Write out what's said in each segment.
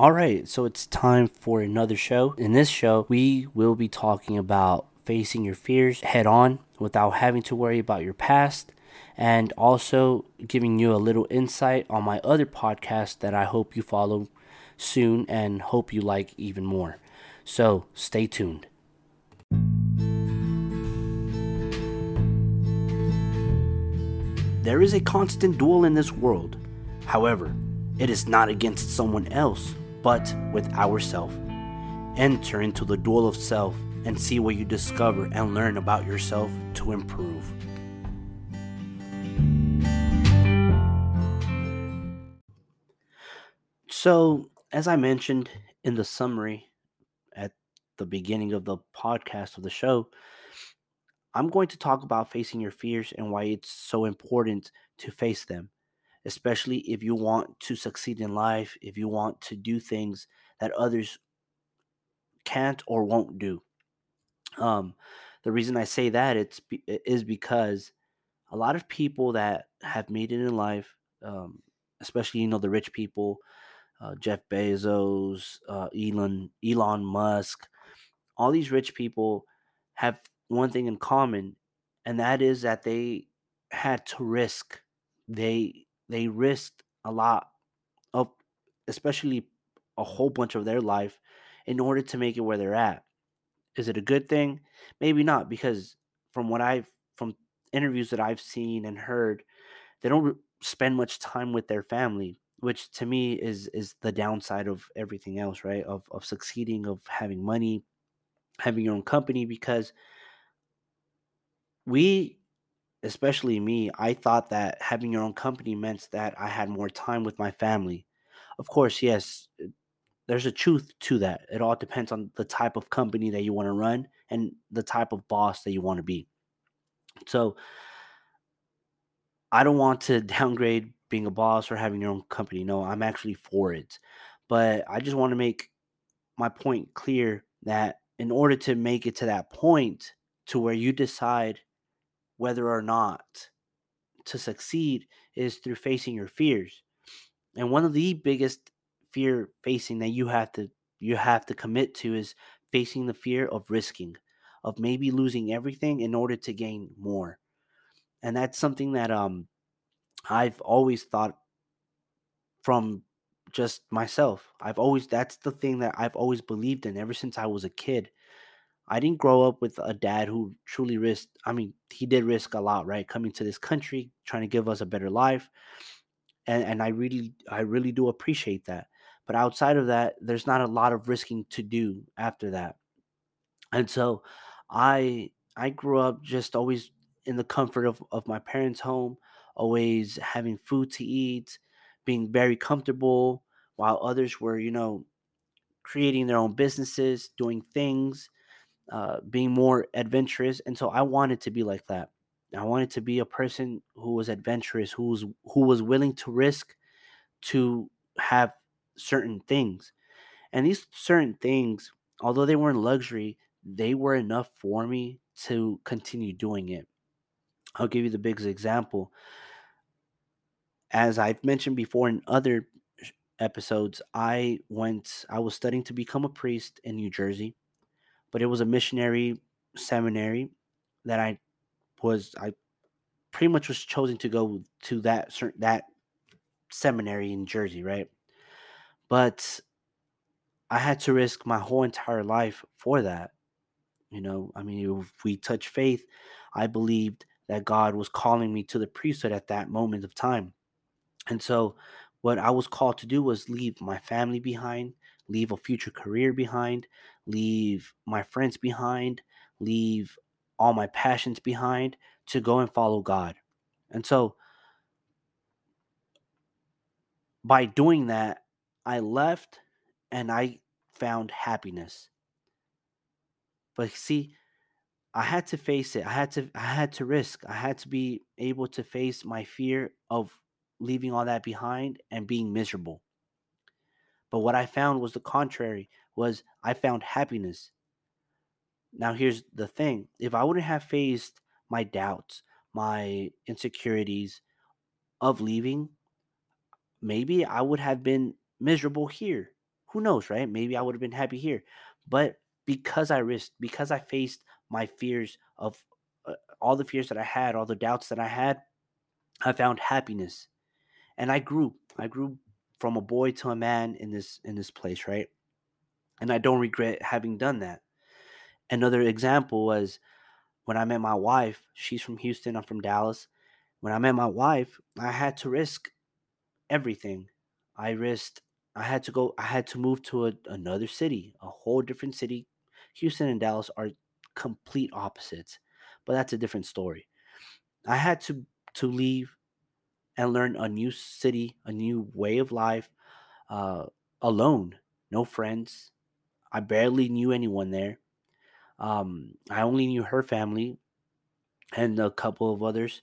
All right, so it's time for another show. In this show, we will be talking about facing your fears head on without having to worry about your past and also giving you a little insight on my other podcast that I hope you follow soon and hope you like even more. So stay tuned. There is a constant duel in this world. However, it is not against someone else, but with ourself. Enter into the duel of self and see what you discover and learn about yourself to improve. So, as I mentioned in the summary at the beginning of the podcast of the show, I'm going to talk about facing your fears and why it's so important to face them, especially if you want to succeed in life, if you want to do things that others can't or won't do. Um, the reason I say that it's is because a lot of people that have made it in life, um, especially you know the rich people, uh, Jeff Bezos, uh, Elon Elon Musk, all these rich people have one thing in common, and that is that they had to risk. They they risked a lot of, especially a whole bunch of their life, in order to make it where they're at. Is it a good thing? Maybe not, because from what I've from interviews that I've seen and heard, they don't spend much time with their family which to me is is the downside of everything else right of of succeeding of having money having your own company because we especially me i thought that having your own company meant that i had more time with my family of course yes uh, there's a truth to that it all depends on the type of company that you want to run and the type of boss that you want to be so i don't want to downgrade being a boss or having your own company. No, I'm actually for it. But I just want to make my point clear that in order to make it to that point to where you decide whether or not to succeed is through facing your fears. And one of the biggest fear facing that you have to you have to commit to is facing the fear of risking, of maybe losing everything in order to gain more. And that's something that um I've always thought from just myself. I've always that's the thing that I've always believed in ever since I was a kid. I didn't grow up with a dad who truly risked. I mean, he did risk a lot, right? Coming to this country, trying to give us a better life. And and I really I really do appreciate that. But outside of that, there's not a lot of risking to do after that. And so I I grew up just always in the comfort of, of my parents' home always having food to eat, being very comfortable, while others were, you know, creating their own businesses, doing things, uh, being more adventurous. And so I wanted to be like that. I wanted to be a person who was adventurous, who was who was willing to risk to have certain things. And these certain things, although they weren't luxury, they were enough for me to continue doing it. I'll give you the biggest example as I've mentioned before in other episodes, I went, I was studying to become a priest in New Jersey, but it was a missionary seminary that I was, I pretty much was chosen to go to that certain, that seminary in Jersey, right? But I had to risk my whole entire life for that. You know, I mean, if we touch faith, I believed that God was calling me to the priesthood at that moment of time. And so, what I was called to do was leave my family behind, leave a future career behind, leave my friends behind, leave all my passions behind to go and follow God. And so, by doing that, I left and I found happiness. But see, I had to face it. I had to I had to risk. I had to be able to face my fear of leaving all that behind and being miserable. But what I found was the contrary was I found happiness. Now here's the thing. If I wouldn't have faced my doubts, my insecurities of leaving, maybe I would have been miserable here who knows, right? Maybe I would have been happy here. But because I risked, because I faced my fears of uh, all the fears that I had, all the doubts that I had, I found happiness. And I grew. I grew from a boy to a man in this in this place, right? And I don't regret having done that. Another example was when I met my wife. She's from Houston, I'm from Dallas. When I met my wife, I had to risk everything. I risked I had to go I had to move to a, another city, a whole different city. Houston and Dallas are complete opposites, but that's a different story. I had to to leave and learn a new city, a new way of life, uh, alone, no friends. I barely knew anyone there. Um, I only knew her family and a couple of others,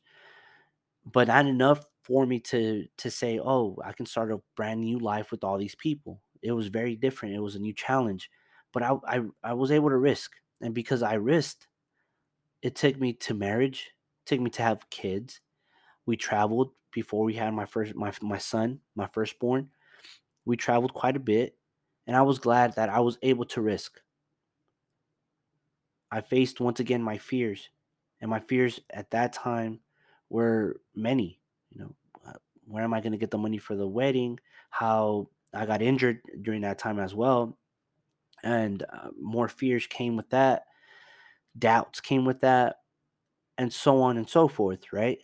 but not enough for me to to say, "Oh, I can start a brand new life with all these people." It was very different. It was a new challenge, but I I, I was able to risk, and because I risked, it took me to marriage, took me to have kids. We traveled before we had my first my my son, my firstborn. We traveled quite a bit, and I was glad that I was able to risk. I faced once again my fears, and my fears at that time were many. You know, uh, where am I going to get the money for the wedding? How I got injured during that time as well, and uh, more fears came with that. Doubts came with that, and so on and so forth. Right.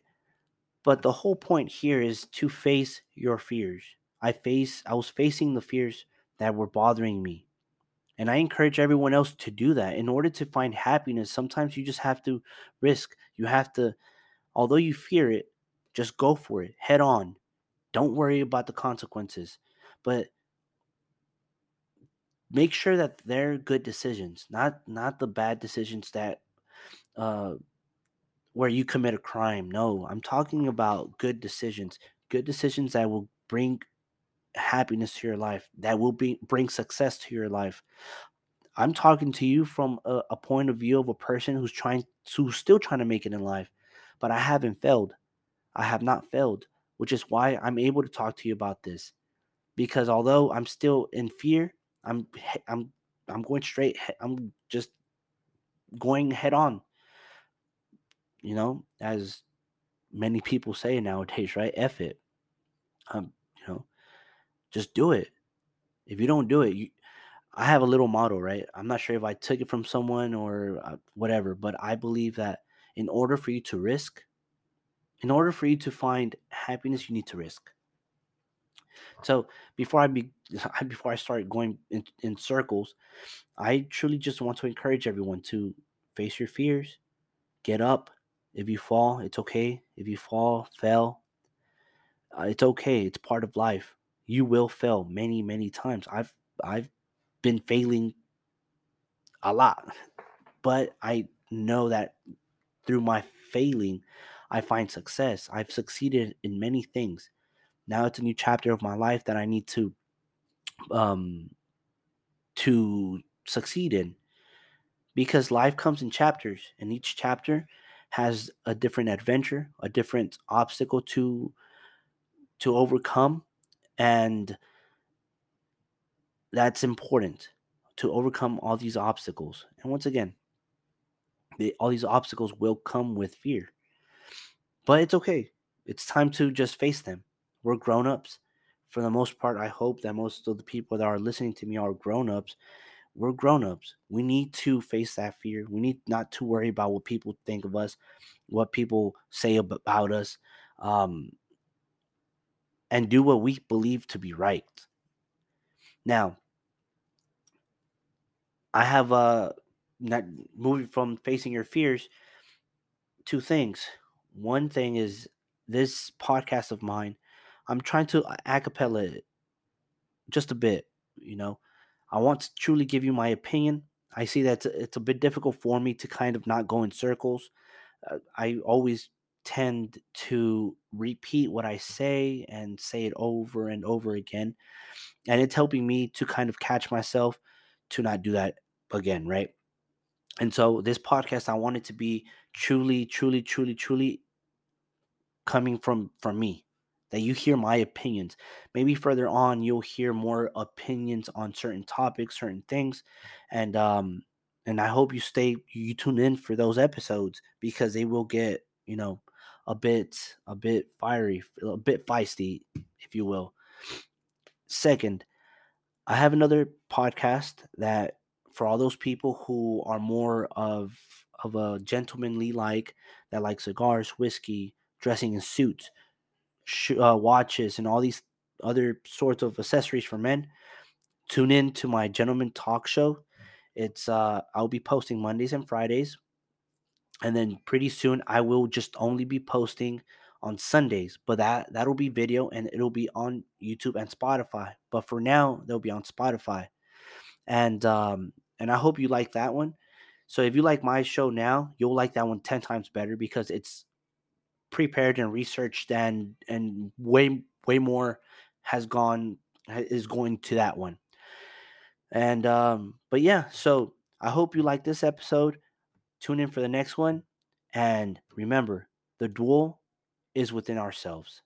But the whole point here is to face your fears. I face I was facing the fears that were bothering me and I encourage everyone else to do that. In order to find happiness, sometimes you just have to risk. You have to, although you fear it, just go for it head on. Don't worry about the consequences. But make sure that they're good decisions, not not the bad decisions that uh where you commit a crime. No, I'm talking about good decisions. Good decisions that will bring happiness to your life, that will be bring success to your life. I'm talking to you from a, a, point of view of a person who's trying who's still trying to make it in life, but I haven't failed. I have not failed, which is why I'm able to talk to you about this. Because although I'm still in fear, I'm I'm I'm going straight. I'm just going head on. You know, as many people say nowadays, right? F it. Um, you know, just do it. If you don't do it, you, I have a little motto, right? I'm not sure if I took it from someone or uh, whatever, but I believe that in order for you to risk, in order for you to find happiness, you need to risk. So before I be before I start going in, in circles, I truly just want to encourage everyone to face your fears, get up. If you fall, it's okay. If you fall, fail, uh, it's okay. It's part of life you will fail many many times i've i've been failing a lot but i know that through my failing i find success i've succeeded in many things now it's a new chapter of my life that i need to um to succeed in because life comes in chapters and each chapter has a different adventure a different obstacle to to overcome and that's important to overcome all these obstacles. And once again, all these obstacles will come with fear. But it's okay. It's time to just face them. We're grown ups. For the most part, I hope that most of the people that are listening to me are grown ups. We're grown ups. We need to face that fear. We need not to worry about what people think of us, what people say about us. Um, and do what we believe to be right. Now, I have uh not moving from facing your fears two things. One thing is this podcast of mine, I'm trying to acapella it just a bit, you know. I want to truly give you my opinion. I see that it's a bit difficult for me to kind of not go in circles. Uh, I always tend to repeat what I say and say it over and over again. And it's helping me to kind of catch myself to not do that again, right? And so this podcast I want it to be truly truly truly truly coming from from me. That you hear my opinions. Maybe further on you'll hear more opinions on certain topics, certain things, and um and I hope you stay you tune in for those episodes because they will get you know a bit a bit fiery, a bit feisty, if you will. Second, I have another podcast that for all those people who are more of of a gentlemanly like that like cigars, whiskey, dressing in suits, sh- uh, watches, and all these other sorts of accessories for men, tune in to my gentleman talk show. It's uh, I'll be posting Mondays and Fridays, and then pretty soon I will just only be posting on Sundays. But that that'll be video and it'll be on YouTube and Spotify. But for now, they'll be on Spotify, and um, and I hope you like that one. So if you like my show now, you'll like that one ten times better because it's prepared and researched and and way way more has gone is going to that one. And um but yeah, so I hope you like this episode. Tune in for the next one and remember, the duel is within ourselves.